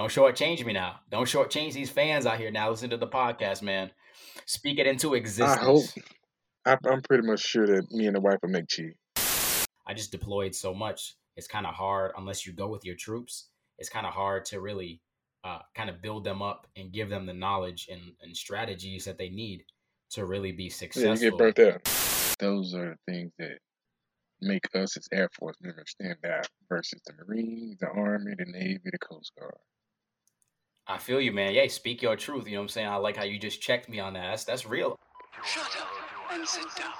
don't shortchange me now. Don't shortchange these fans out here now. Listen to the podcast, man. Speak it into existence. I hope. I, I'm pretty much sure that me and the wife will make chief. I just deployed so much. It's kind of hard unless you go with your troops. It's kind of hard to really uh, kind of build them up and give them the knowledge and, and strategies that they need to really be successful. Yeah, you get burnt out. Those are things that make us as Air Force members stand out versus the Marines, the Army, the Navy, the Coast Guard. I feel you, man. Yeah, speak your truth. You know what I'm saying? I like how you just checked me on that. That's that's real. Shut up and sit down.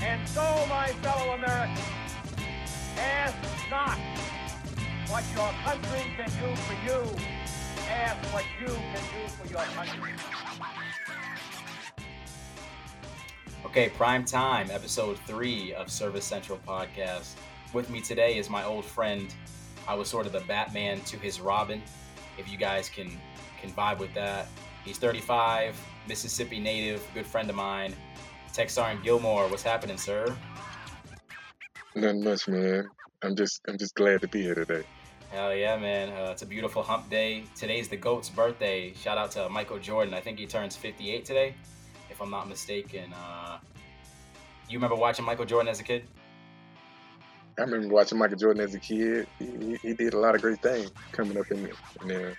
And so, my fellow Americans, ask not what your country can do for you. Ask what you can do for your country. Okay, prime time, episode three of Service Central podcast. With me today is my old friend. I was sort of the Batman to his Robin. If you guys can can vibe with that, he's 35, Mississippi native, good friend of mine. Tech Sergeant Gilmore, what's happening, sir? Nothing much, man. I'm just I'm just glad to be here today. Hell yeah, man. Uh, it's a beautiful hump day. Today's the GOAT's birthday. Shout out to Michael Jordan. I think he turns 58 today, if I'm not mistaken. Uh, you remember watching Michael Jordan as a kid? I remember watching Michael Jordan as a kid. He, he, did a lot of great things coming up in, in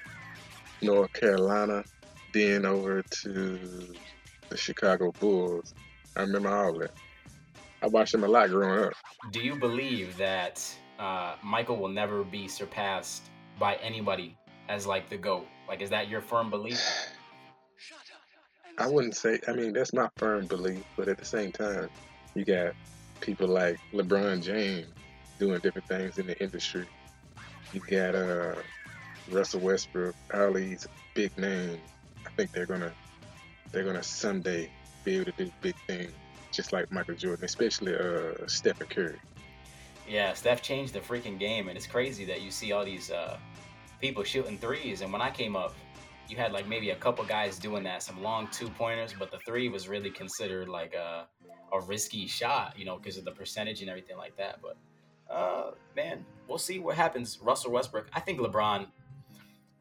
North Carolina, then over to the Chicago Bulls. I remember all of that. I watched him a lot growing up. Do you believe that uh, Michael will never be surpassed by anybody as like the GOAT? Like, is that your firm belief? I wouldn't say. I mean, that's my firm belief, but at the same time, you got people like LeBron James doing different things in the industry. You got uh, Russell Westbrook, all these big names. I think they're gonna they're gonna someday be able to do big things, just like Michael Jordan, especially uh, Stephen Curry. Yeah, Steph changed the freaking game, and it's crazy that you see all these uh, people shooting threes. And when I came up, you had like maybe a couple guys doing that, some long two pointers, but the three was really considered like a, a risky shot, you know, because of the percentage and everything like that. But uh, man, we'll see what happens. Russell Westbrook, I think LeBron.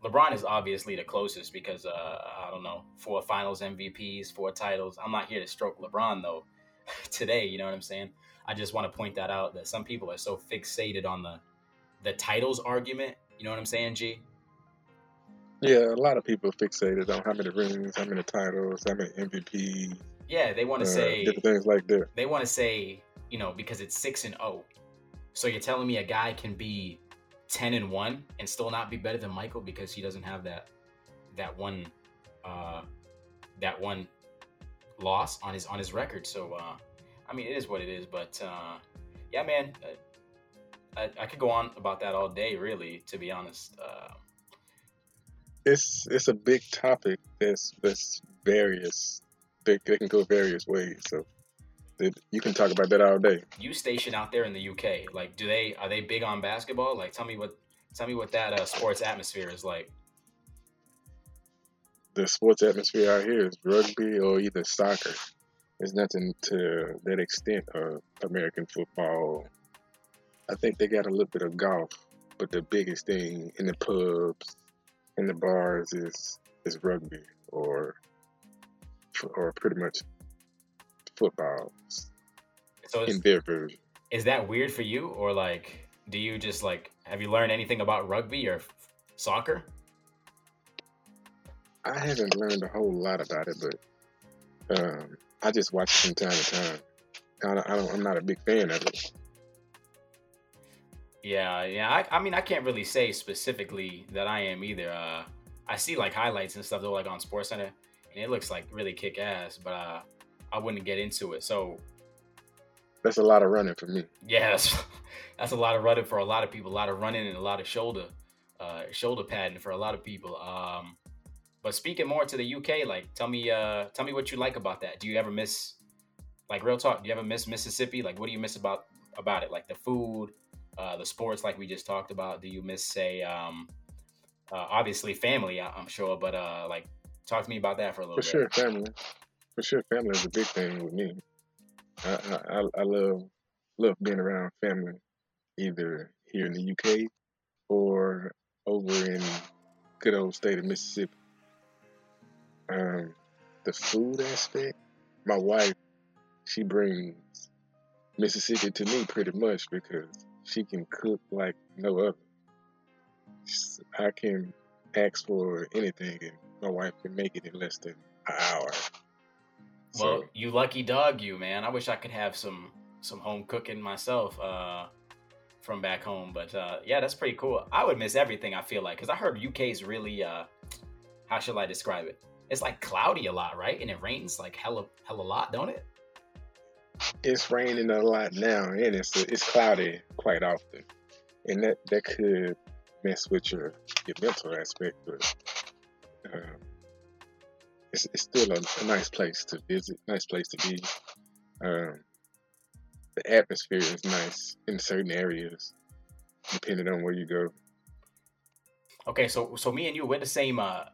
LeBron is obviously the closest because uh, I don't know four Finals MVPs, four titles. I'm not here to stroke LeBron though today. You know what I'm saying? I just want to point that out that some people are so fixated on the the titles argument. You know what I'm saying, G? Yeah, a lot of people are fixated on how many rings, how many titles, how many MVPs, Yeah, they want uh, to say different things like that. they want to say you know because it's six and zero. So you're telling me a guy can be ten and one and still not be better than Michael because he doesn't have that that one uh, that one loss on his on his record. So uh, I mean, it is what it is. But uh, yeah, man, I, I, could go on about that all day, really. To be honest, uh, It's it's a big topic. That's that's various. They, they can go various ways. So it, you can talk about that all day. you station out there in the UK, like, do they are they big on basketball? Like, tell me what tell me what that uh, sports atmosphere is like. The sports atmosphere out here is rugby or either soccer. There's nothing to that extent of American football. I think they got a little bit of golf, but the biggest thing in the pubs, in the bars is is rugby or or pretty much football So is, in their version. is that weird for you, or like, do you just like have you learned anything about rugby or f- soccer? I haven't learned a whole lot about it, but um, I just watch it from time to time. I don't, I don't, I'm not a big fan of it. Yeah, yeah. I, I mean, I can't really say specifically that I am either. Uh, I see like highlights and stuff though, like on SportsCenter, and it looks like really kick ass. But uh, I wouldn't get into it. So That's a lot of running for me. yeah, that's, that's a lot of running for a lot of people. A lot of running and a lot of shoulder, uh, shoulder padding for a lot of people. Um, but speaking more to the UK, like tell me, uh, tell me what you like about that. Do you ever miss, like real talk? Do you ever miss Mississippi? Like, what do you miss about about it? Like the food, uh, the sports like we just talked about? Do you miss say um, uh, obviously family? I- I'm sure, but uh, like talk to me about that for a little bit. For bit. sure, family. For sure, family is a big thing with me. I, I, I- I love love being around family, either here in the UK or over in good old state of Mississippi. Um, the food aspect, my wife, she brings Mississippi to me pretty much because she can cook like no other. I can ask for anything and my wife can make it in less than an hour. Well, So you lucky dog, you man. I wish I could have some some home cooking myself uh, from back home, but uh, yeah, that's pretty cool. I would miss everything. I feel like because I heard UK is really uh, how should I describe it? It's like cloudy a lot, right? And it rains like hella hella lot, don't it? it's raining a lot now and it's it's cloudy quite often. And that, that could mess with your, your mental aspect, but um, it's, it's still a, a nice place to visit, nice place to be. Um, the atmosphere is nice in certain areas, depending on where you go. Okay, so so me and you, we're the same. Uh,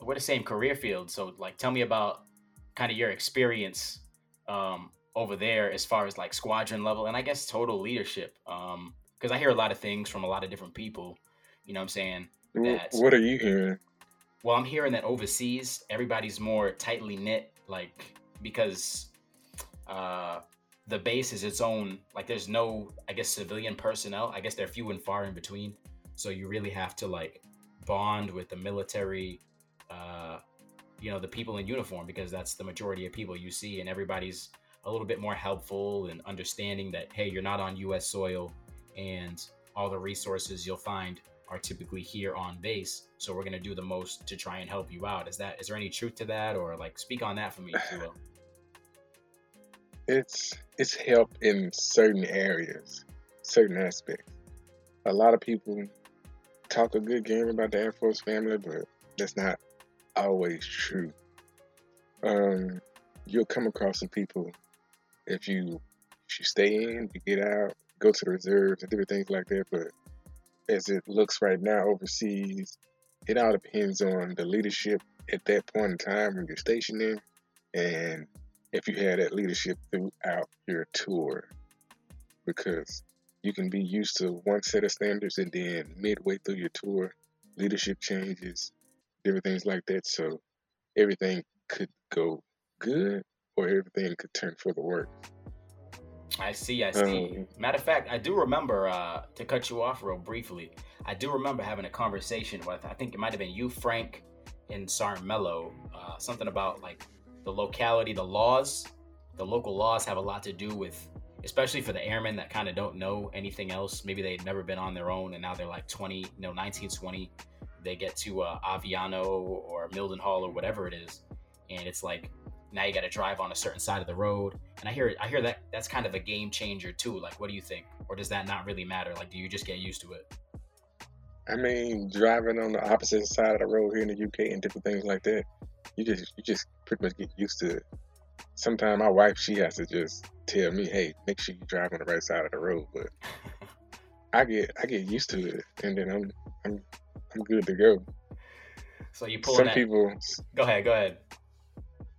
we're the same career field. So like, tell me about kind of your experience um, over there as far as like squadron level, and I guess total leadership. Um, because I hear a lot of things from a lot of different people. You know what I'm saying? That's- What are you hearing? Well, I'm hearing that overseas everybody's more tightly knit, like because uh, the base is its own. Like, there's no, I guess, civilian personnel. I guess they're few and far in between. So you really have to like bond with the military, uh, you know, the people in uniform because that's the majority of people you see, and everybody's a little bit more helpful and understanding that hey, you're not on U.S. soil, and all the resources you'll find are typically here on base. So we're gonna do the most to try and help you out. Is that is there any truth to that, or like speak on that for me, if you will? it's it's help in certain areas, certain aspects. A lot of people talk a good game about the Air Force family, but that's not always true. Um, you'll come across some people if you if you stay in, you get out, go to the reserves and different things like that. But as it looks right now overseas, it all depends on the leadership at that point in time when you're stationed in, and if you had that leadership throughout your tour because you can be used to one set of standards and then midway through your tour leadership changes different things like that so everything could go good or everything could turn for the worse I see, I see. Um, Matter of fact, I do remember uh, to cut you off real briefly. I do remember having a conversation with I think it might have been you, Frank, and Sergeant Mello. Uh, something about like the locality, the laws. The local laws have a lot to do with, especially for the airmen that kind of don't know anything else. Maybe they've never been on their own, and now they're like 20, you know, 19, 20. They get to uh, Aviano or Mildenhall or whatever it is, and it's like now you got to drive on a certain side of the road. And i hear i hear that that's kind of a game changer too like what do you think? Or does that not really matter? Like do you just get used to it? I mean driving on the opposite side of the road here in the uk and different things like that you just you just pretty much get used to it. Sometimes my wife she has to just tell me hey make sure you drive on the right side of the road but i get i get used to it and then i'm i'm i'm good to go so you pull some that people go ahead go ahead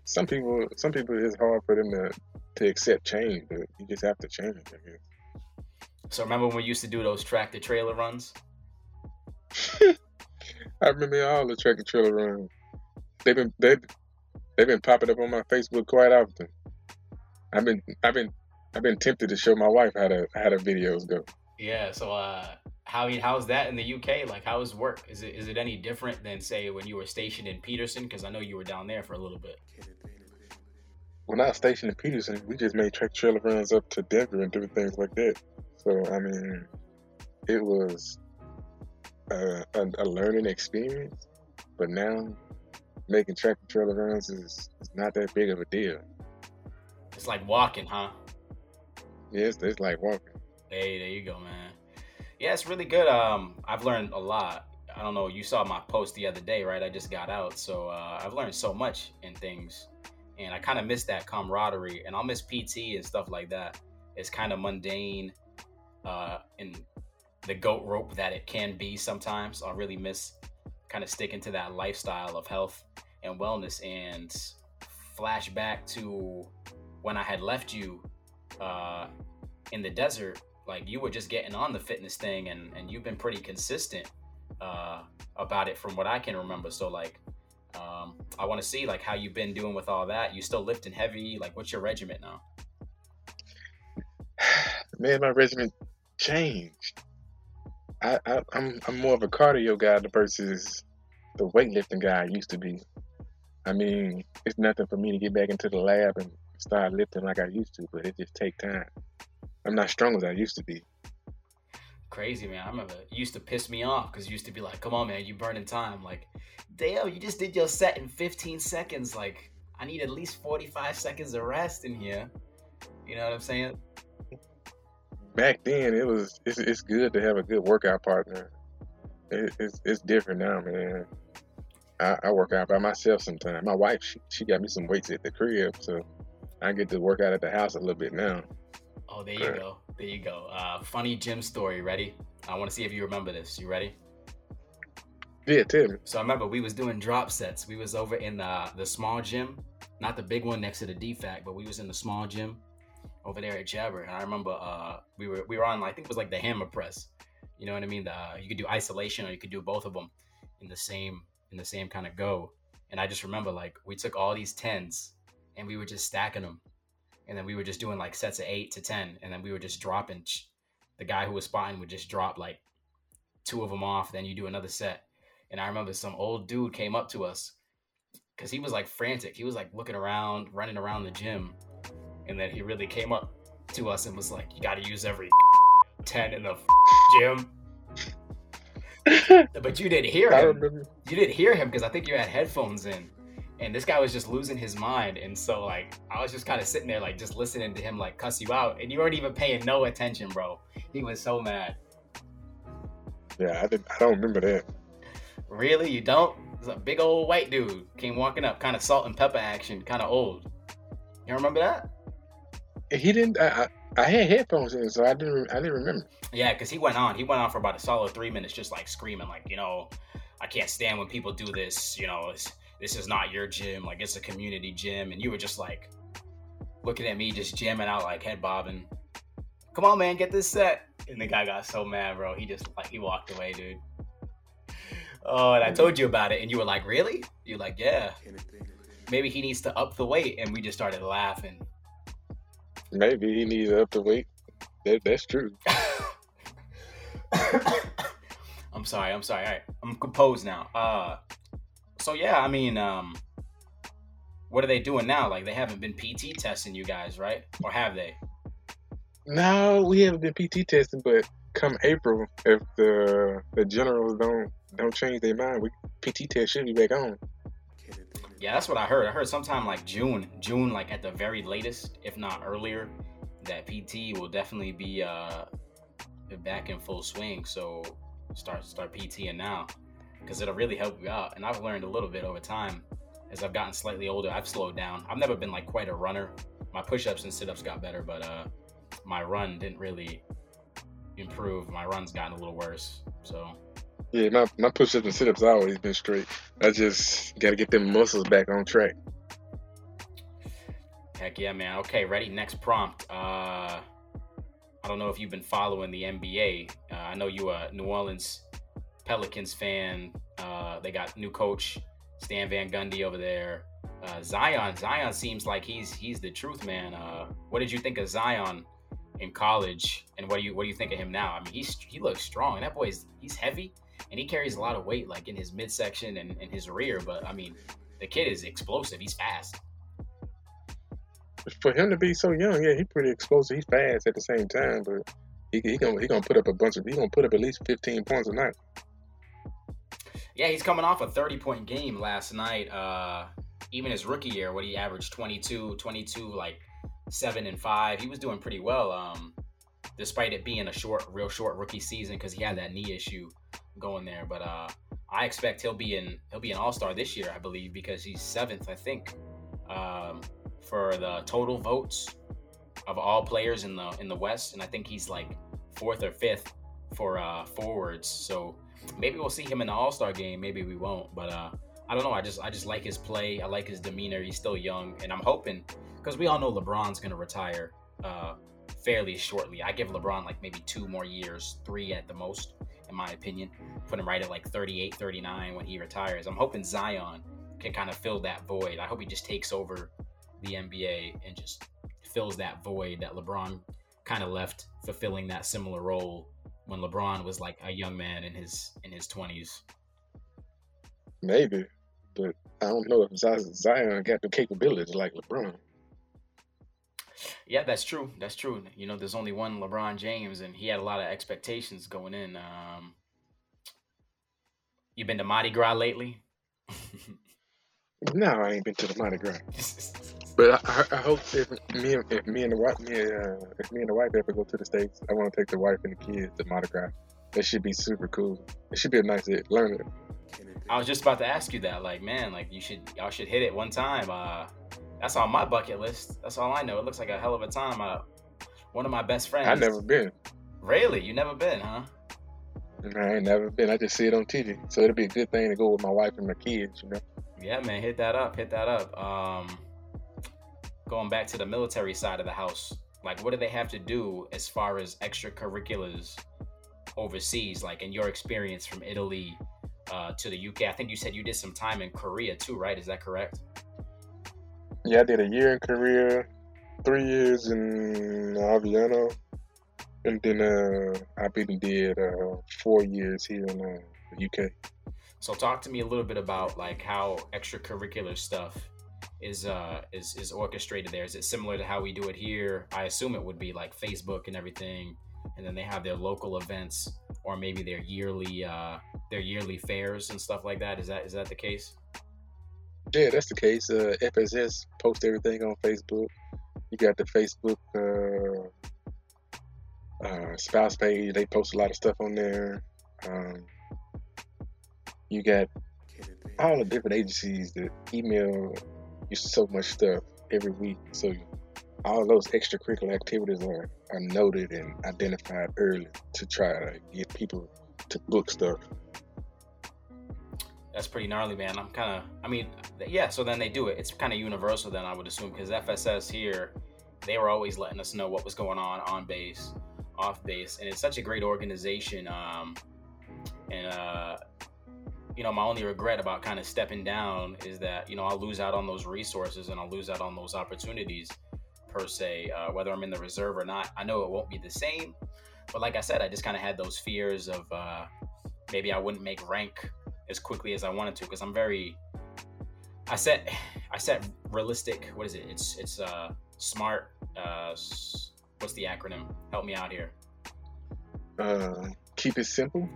some people some people it's hard for them to to accept change but you just have to change i guess so remember when we used to do those tractor trailer runs I remember all the tractor trailer runs. They've been they they've been popping up on my Facebook quite often. I've been I've been I've been tempted to show my wife how to how the videos go. Yeah so uh how how's that in the uk like how's work is it is it any different than say when you were stationed in peterson because i know you were down there for a little bit When I was stationed in Peterson, we just made tractor trailer runs up to Denver and different things like that. So I mean, it was a, a, a learning experience. But now making tractor trailer runs is, is not that big of a deal. it's like walking huh Yeah, it's, it's like walking. Hey, there you go, man. Yeah, it's really good. Um, I've learned a lot. I don't know. You saw my post the other day, right? I just got out, so uh, I've learned so much in things, and I kind of miss that camaraderie, and I'll miss PT and stuff like that. It's kind of mundane, uh, and the goat rope that it can be sometimes. I really miss kind of sticking to that lifestyle of health and wellness and flashback to when I had left you uh, in the desert. Like you were just getting on the fitness thing, and and you've been pretty consistent uh, about it from what I can remember. So like, um, I want to see like how you've been doing with all that. You still lifting heavy? Like, what's your regiment now? Man, my regimen changed. I, I I'm I'm more of a cardio guy versus the weightlifting guy I used to be. I mean, it's nothing for me to get back into the lab and start lifting like I used to, but it just take time. I'm not strong as I used to be. Crazy man, I remember it used to piss me off because you used to be like, "Come on, man, you burning time." Like, damn, you just did your set in 15 seconds. Like, I need at least 45 seconds of rest in here. You know what I'm saying? Back then, it was it's, it's good to have a good workout partner. It, it's it's different now, man. I, I work out by myself sometimes. My wife, she, she got me some weights at the crib, so I get to work out at the house a little bit now. Oh, there you go. There you go. Uh, funny gym story. Ready? I want to see if you remember this. You ready? Yeah, tell me. So I remember we was doing drop sets. We was over in the the small gym, not the big one next to the DFAC, but we was in the small gym over there at Jaber. And I remember uh, we were we were on I think it was like the hammer press. You know what I mean? The, uh, you could do isolation or you could do both of them in the same in the same kind of go. And I just remember like we took all these tens and we were just stacking them, and then we were just doing like sets of eight to ten, and then we were just dropping. The guy who was spotting would just drop like two of them off. Then you do another set. And I remember some old dude came up to us because he was like frantic. He was like looking around, running around the gym, and then he really came up to us and was like, "You got to use every ten in the gym." but you didn't hear him. You didn't hear him because I think you had headphones in, and this guy was just losing his mind. And so like I was just kind of sitting there like just listening to him like cuss you out, and you weren't even paying no attention, bro. He was so mad. Yeah, I did. I don't remember that. Really, you don't? It's a big old white dude came walking up, kind of salt and pepper action, kind of old. You remember that? He didn't. I, I, I had headphones in, so I didn't. I didn't remember. Yeah, because he went on. He went on for about a solid three minutes, just like screaming, like you know, I can't stand when people do this. You know, this is not your gym. Like it's a community gym, and you were just like looking at me, just jamming out, like head bobbing. Come on, man, get this set. And the guy got so mad, bro. He just like he walked away, dude. Oh, and I told you about it, and you were like, "Really?" You're like, "Yeah." Maybe he needs to up the weight, and we just started laughing. Maybe he needs to up the weight. That, that's true. I'm sorry. I'm sorry. All right, I'm composed now. Uh, so yeah, I mean, um, what are they doing now? Like they haven't been PT testing you guys, right? Or have they? No, we haven't been PT testing, but come April, if the the generals don't don't change their mind, we PT test should be back on. Yeah, that's what I heard. I heard sometime like June, June, like at the very latest, if not earlier, that PT will definitely be uh back in full swing. So start start PTing now because it'll really help you out. And I've learned a little bit over time as I've gotten slightly older. I've slowed down. I've never been like quite a runner. My push-ups and sit-ups got better, but uh, my run didn't really improve. My run's gotten a little worse. So yeah, my, my push-ups and sit-ups always been straight. I just got to get them muscles back on track. Heck yeah, man. Okay, ready? Next prompt. Uh, I don't know if you've been following the NBA. Uh, I know you a New Orleans Pelicans fan. Uh, they got new coach Stan Van Gundy over there. Uh, Zion, Zion seems like he's he's the truth, man. Uh, what did you think of Zion in college, and what do you what do you think of him now? I mean, he's he looks strong. That boy's he's heavy, and he carries a lot of weight, like in his midsection and in his rear. But I mean, the kid is explosive. He's fast. For him to be so young, yeah, he's pretty explosive. He's fast at the same time, but he he gonna he gonna put up a bunch of he gonna put up at least fifteen points a night. Yeah, he's coming off a 30 point game last night. Uh, even his rookie year, what he averaged 22, 22, like seven and five. He was doing pretty well, um, despite it being a short, real short rookie season because he had that knee issue going there. But uh, I expect he'll be in he'll be an All Star this year, I believe, because he's seventh, I think, um, for the total votes of all players in the in the West, and I think he's like fourth or fifth for uh, forwards. So maybe we'll see him in the All Star game. Maybe we won't. But uh, I don't know. I just I just like his play. I like his demeanor. He's still young, and I'm hoping because we all know LeBron's gonna retire uh, fairly shortly. I give LeBron like maybe two more years, three at the most, in my opinion. Put him right at like 38, 39 when he retires. I'm hoping Zion can kind of fill that void. I hope he just takes over the NBA and just fills that void that LeBron kind of left fulfilling that similar role when LeBron was like a young man in his in his 20s. Maybe, but I don't know if Zion got the capabilities like LeBron. Yeah, that's true. That's true. You know, there's only one LeBron James, and he had a lot of expectations going in. Um, you been to Mardi Gras lately? no, I ain't been to the Mardi Gras. but I, I, hope if me and if me and the wife, me, uh, if me and the wife ever go to the states, I want to take the wife and the kids to Mardi Gras. That should be super cool. It should be a nice learn it. I was just about to ask you that. Like, man, like you should y'all should hit it one time. Uh, that's on my bucket list. That's all I know. It looks like a hell of a time. Uh, one of my best friends. I've never been. Really? You never been, huh? I ain't never been. I just see it on TV. So it'll be a good thing to go with my wife and my kids, you know. Yeah, man, hit that up. Hit that up. Um, going back to the military side of the house, like what do they have to do as far as extracurriculars overseas? Like in your experience from Italy uh, to the UK, I think you said you did some time in Korea too, right? Is that correct? Yeah, I did a year in Korea, three years in Aviano, and then uh, I been did uh, four years here in uh, the UK. So talk to me a little bit about like how extracurricular stuff is uh is is orchestrated there. Is it similar to how we do it here? I assume it would be like Facebook and everything, and then they have their local events or maybe their yearly uh their yearly fairs and stuff like that. Is that is that the case? Yeah, that's the case. Uh, FSS post everything on Facebook. You got the Facebook uh, uh, spouse page. They post a lot of stuff on there. Um, you got all the different agencies that email you so much stuff every week. So all those extracurricular activities are, are noted and identified early to try to get people to book stuff that's pretty gnarly, man. I'm kind of, I mean, yeah. So then they do it. It's kind of universal, then I would assume, because FSS here, they were always letting us know what was going on on base, off base, and it's such a great organization. Um, and uh, you know, my only regret about kind of stepping down is that you know I'll lose out on those resources and I'll lose out on those opportunities per se, uh, whether I'm in the reserve or not. I know it won't be the same, but like I said, I just kind of had those fears of uh, maybe I wouldn't make rank as quickly as I wanted to because I'm very I set I set realistic what is it? It's it's uh smart uh what's the acronym? Help me out here. Uh keep it simple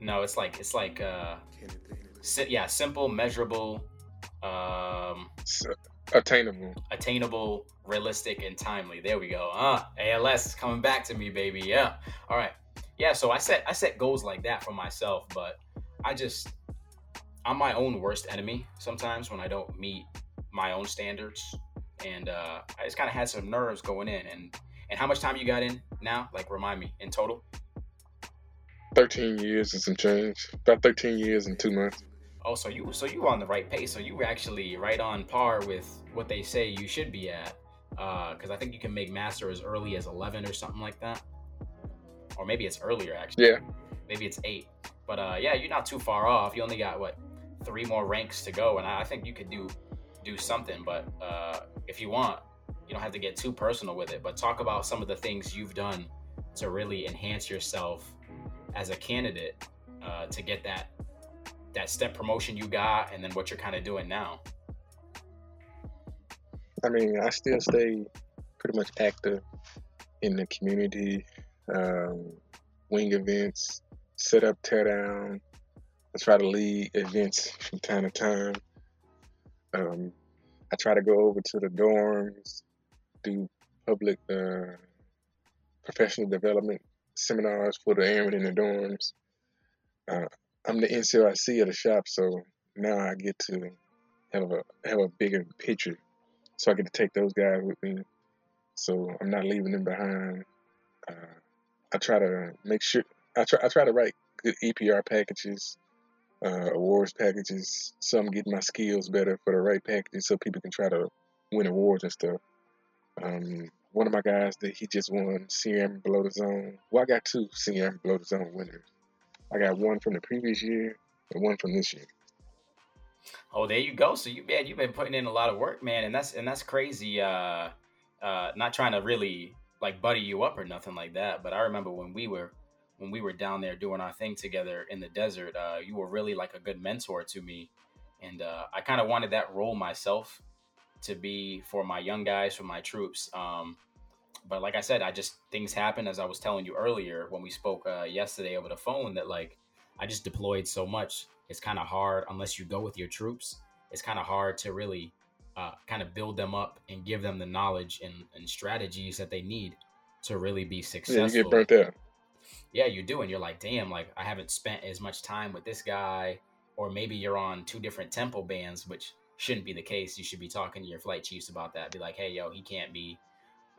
no it's like it's like uh si- yeah simple measurable um attainable. attainable realistic and timely. There we go. Ah ALS is coming back to me baby. Yeah. All right. Yeah so i set i set goals like that for myself but i just I'm my own worst enemy sometimes when I don't meet my own standards, and uh, I just kind of had some nerves going in. And and how much time you got in now? Like, remind me. In total. Thirteen years and some change. About thirteen years and two months. Oh, so you so you were on the right pace. So you were actually right on par with what they say you should be at. Because uh, I think you can make master as early as eleven or something like that, or maybe it's earlier actually. Yeah. Maybe it's eight. But uh, yeah, you're not too far off. You only got what three more ranks to go, and I think you could do do something. But uh, if you want, you don't have to get too personal with it. But talk about some of the things you've done to really enhance yourself as a candidate uh, to get that that step promotion you got, and then what you're kind of doing now. I mean, I still stay pretty much active in the community, um, wing events, set up, tear down, I try to lead events from time to time. Um, I try to go over to the dorms, do public uh, professional development seminars for the airmen in the dorms. Uh, I'm the NCOIC of the shop, so now I get to have a have a bigger picture, so I get to take those guys with me. So I'm not leaving them behind. Uh, I try to make sure I try I try to write good EPR packages, uh, awards packages. Some get my skills better for the right packages, so people can try to win awards and stuff. Um, one of my guys that he just won CM Below the Zone. Well, I got two CM Below the Zone winners. I got one from the previous year and one from this year. Oh, there you go. So you man, you've been putting in a lot of work, man, and that's and that's crazy. Uh, uh, not trying to really like buddy you up or nothing like that, but I remember when we were when we were down there doing our thing together in the desert. Uh, you were really like a good mentor to me, and uh, I kind of wanted that role myself to be for my young guys, for my troops. Um, but like I said, I just things happen as I was telling you earlier when we spoke uh, yesterday over the phone that like I just deployed so much. It's kind of hard unless you go with your troops. It's kind of hard to really uh, kind of build them up and give them the knowledge and, and strategies that they need to really be successful. Yeah, you get burnt out. Yeah, you do, and you're like, damn, like I haven't spent as much time with this guy, or maybe you're on two different tempo bands, which shouldn't be the case. You should be talking to your flight chiefs about that. Be like, hey, yo, he can't be,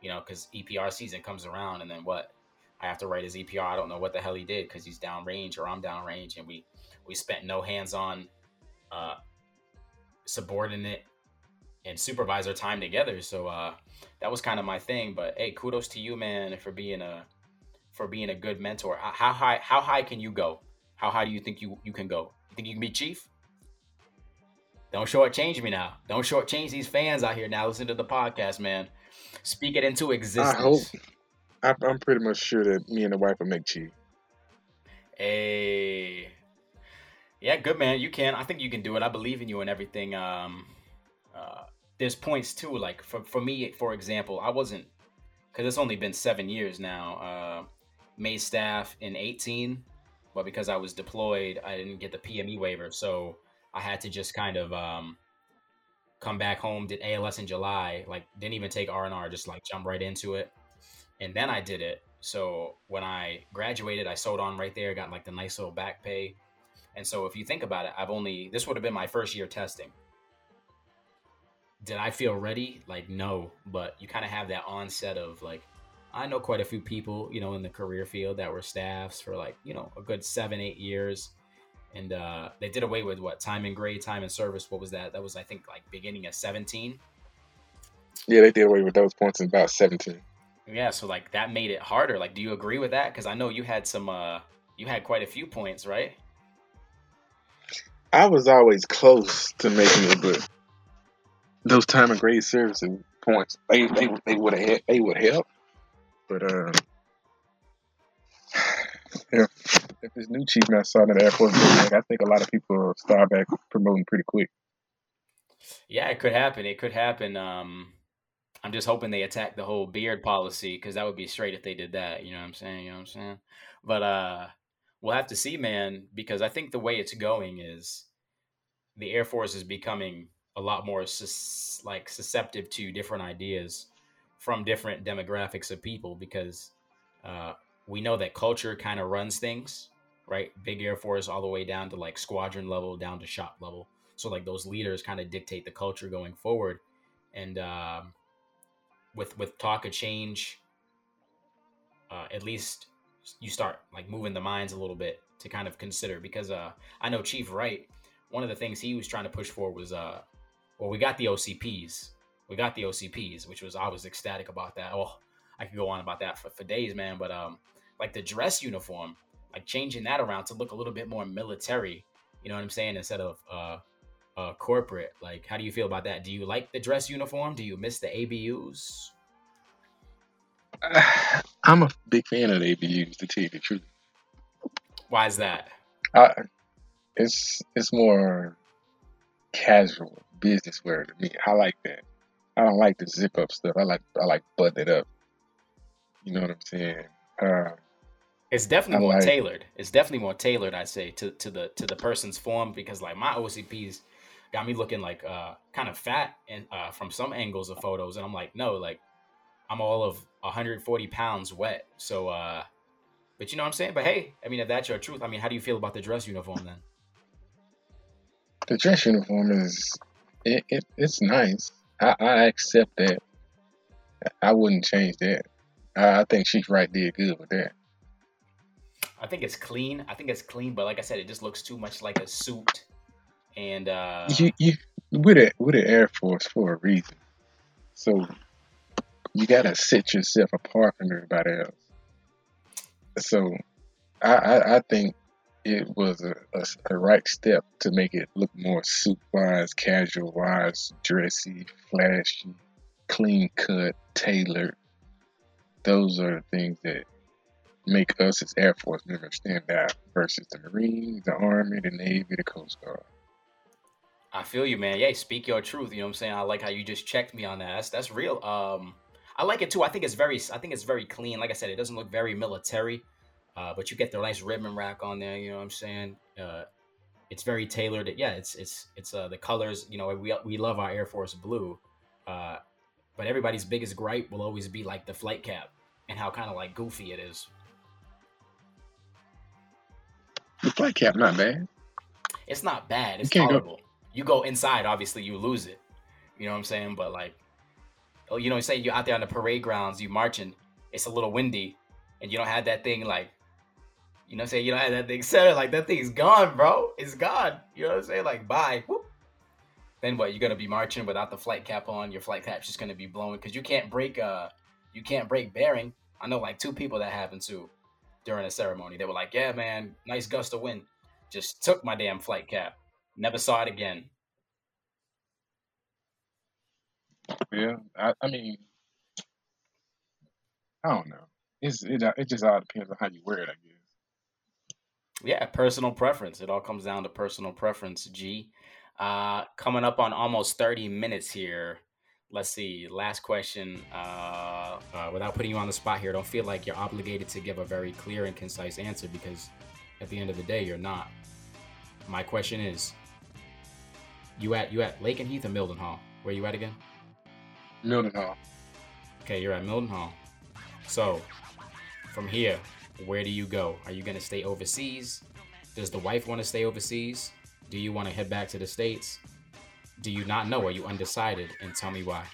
you know, because EPR season comes around, and then what? I have to write his EPR. I don't know what the hell he did because he's downrange or I'm downrange, and we we spent no hands-on uh, subordinate and supervisor time together. So uh, that was kind of my thing. But hey, kudos to you, man, for being a for being a good mentor. How high how high can you go? How high do you think you you can go? You think you can be chief? Don't shortchange me now. Don't shortchange these fans out here now. Listen to the podcast, man. Speak it into existence. I hope. I, I'm pretty much sure that me and the wife will make chief. Hey. Yeah, good man. You can. I think you can do it. I believe in you and everything. Um, uh, there's points too. Like for for me, for example, I wasn't because it's only been seven years now. Uh, made staff in 18, but because I was deployed, I didn't get the PME waiver, so I had to just kind of um, come back home. Did ALS in July. Like didn't even take R and R. Just like jump right into it, and then I did it. So when I graduated, I sold on right there. Got like the nice little back pay. And so if you think about it, I've only this would have been my first year testing. Did I feel ready? Like no, but you kind of have that onset of like I know quite a few people, you know, in the career field that were staffs for like, you know, a good 7 8 years and uh, they did away with what time and grade, time and service. What was that? That was I think like beginning of seventeen. Yeah, they did away with those points in about seventeen. Yeah, so like that made it harder. Like, do you agree with that? Because I know you had some, uh you had quite a few points, right? I was always close to making it, but those time and grade service points they they they would have they would help, but um. Yeah, if this new chief not at the Air Force, like, I think a lot of people start back promoting pretty quick. Yeah, it could happen. It could happen. Um, I'm just hoping they attack the whole beard policy because that would be straight if they did that. You know what I'm saying? You know what I'm saying? But uh, we'll have to see, man, because I think the way it's going is the Air Force is becoming a lot more sus- like susceptible to different ideas from different demographics of people because uh, we know that culture kind of runs things, right? Big Air Force all the way down to like squadron level, down to shop level. So like those leaders kind of dictate the culture going forward. And um, with with talk of change, uh, at least you start like moving the minds a little bit to kind of consider because uh, I know Chief Wright. One of the things he was trying to push for was uh, well, we got the OCPs, we got the OCPs, which was I was ecstatic about that. Oh, I could go on about that for, for days, man. But um, like the dress uniform, like changing that around to look a little bit more military. You know what I'm saying? Instead of uh, uh, corporate. Like, how do you feel about that? Do you like the dress uniform? Do you miss the ABUs? I'm a big fan of the ABUs, to tell you the truth. Why is that? I, it's it's more casual business wear to me. I like that. I don't like the zip up stuff. I like I like button it up. You know what I'm saying? Uh, it's definitely I more like- tailored. It's definitely more tailored, I say, to to the to the person's form because like my OCPs got me looking like uh kind of fat and uh from some angles of photos, and I'm like, no, like I'm all of 140 pounds wet. So uh but you know what I'm saying? But hey, I mean if that's your truth, I mean how do you feel about the dress uniform then? the dress uniform is it, it it's nice. I, I accept that. I wouldn't change that. I, I think Chief Wright did good with that. I think it's clean. I think it's clean, but like I said, it just looks too much like a suit. And uh, You you with it with the Air Force for a reason. So you gotta set yourself apart from everybody else. So I I, I think it was a, a, a right step to make it look more suit wise, casual wise, dressy, flashy, clean cut, tailored. Those are things that make us as Air Force members stand out versus the Marines, the Army, the Navy, the Coast Guard. I feel you, man. Yeah, speak your truth. You know what I'm saying? I like how you just checked me on that. That's, that's real. Um, I like it too. I think it's very, I think it's very clean. Like I said, it doesn't look very military, uh, but you get the nice ribbon rack on there. You know what I'm saying? Uh, it's very tailored. Yeah, it's it's it's uh, the colors. You know, we we love our Air Force blue, uh, but everybody's biggest gripe will always be like the flight cap and how kind of like goofy it is. The flight cap not bad. It's not bad. It's can't go- You go inside, obviously you lose it. You know what I'm saying? But like, oh, you know, say you're out there on the parade grounds, you marching. It's a little windy, and you don't have that thing like, you know, what I'm saying you don't have that thing set. Like that thing's gone, bro. It's gone. You know what I'm saying? Like bye. Whoop. Then what? You're gonna be marching without the flight cap on. Your flight cap's just gonna be blowing because you can't break. Uh, you can't break bearing. I know like two people that happened to during a ceremony. They were like, "Yeah, man, nice gust of wind." Just took my damn flight cap. Never saw it again. Yeah, I, I mean, I don't know. It's it it just all depends on how you wear it, I guess. Yeah, personal preference. It all comes down to personal preference. G. Uh, coming up on almost 30 minutes here. Let's see. Last question. Uh, uh, without putting you on the spot here, don't feel like you're obligated to give a very clear and concise answer because at the end of the day, you're not. My question is: You at you at Lakenheath or Mildenhall? Where you at again? Mildenhall. Okay, you're at Mildenhall. So, from here, where do you go? Are you gonna stay overseas? Does the wife want to stay overseas? Do you want to head back to the states? Do you not know? Are you undecided? And tell me why.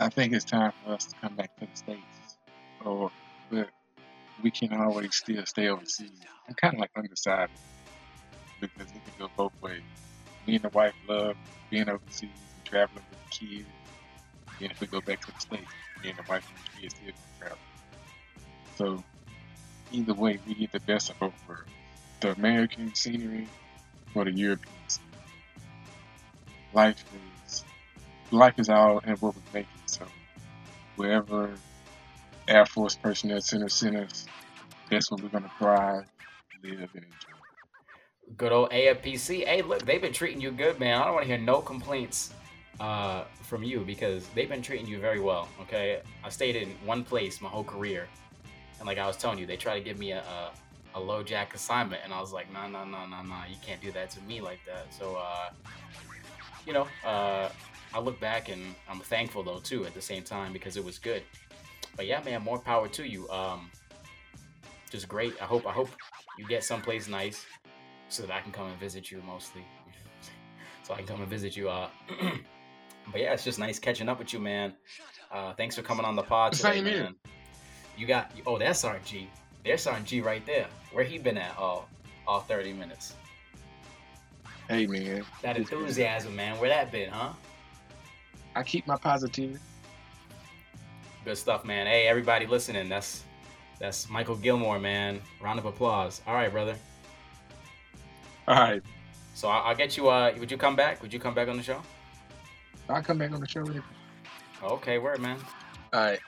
I think it's time for us to come back to the states, or but we can always still stay overseas. I'm kind of like undecided because it can go both ways. Me and the wife love being overseas and traveling with the kids. And if we go back to the states, me and the wife and the kids still travel. So either way, we get the best of both worlds: the American scenery or the European scenery. Life is life is all in what we make it. So wherever Air Force personnel center send us, that's what we're gonna thrive, live, and enjoy. Good old AFPC. Hey, look, they've been treating you good, man. I don't want to hear no complaints uh, from you because they've been treating you very well. Okay, I stayed in one place my whole career, and like I was telling you, they tried to give me a, a, a low jack assignment, and I was like, nah, nah, nah, nah, nah, you can't do that to me like that. So, uh, you know, uh, I look back and I'm thankful though too at the same time because it was good. But yeah, man, more power to you. Um, just great. I hope I hope you get someplace nice so that I can come and visit you mostly. so I can come and visit you. Uh, but yeah, it's just nice catching up with you, man. Uh, thanks for coming on the pod today, man. You got oh, that's Sergeant G. There's Sergeant G right there. Where he been at all all 30 minutes? Hey man, That enthusiasm, man. Where that been, huh? I keep my positivity. Good stuff, man. Hey, everybody listening. That's that's Michael Gilmore, man. Round of applause. All right, brother. All right, So I- I'll get you. Uh, would you come back? Would you come back on the show? I'll come back on the show. later. Okay, word, man. All right.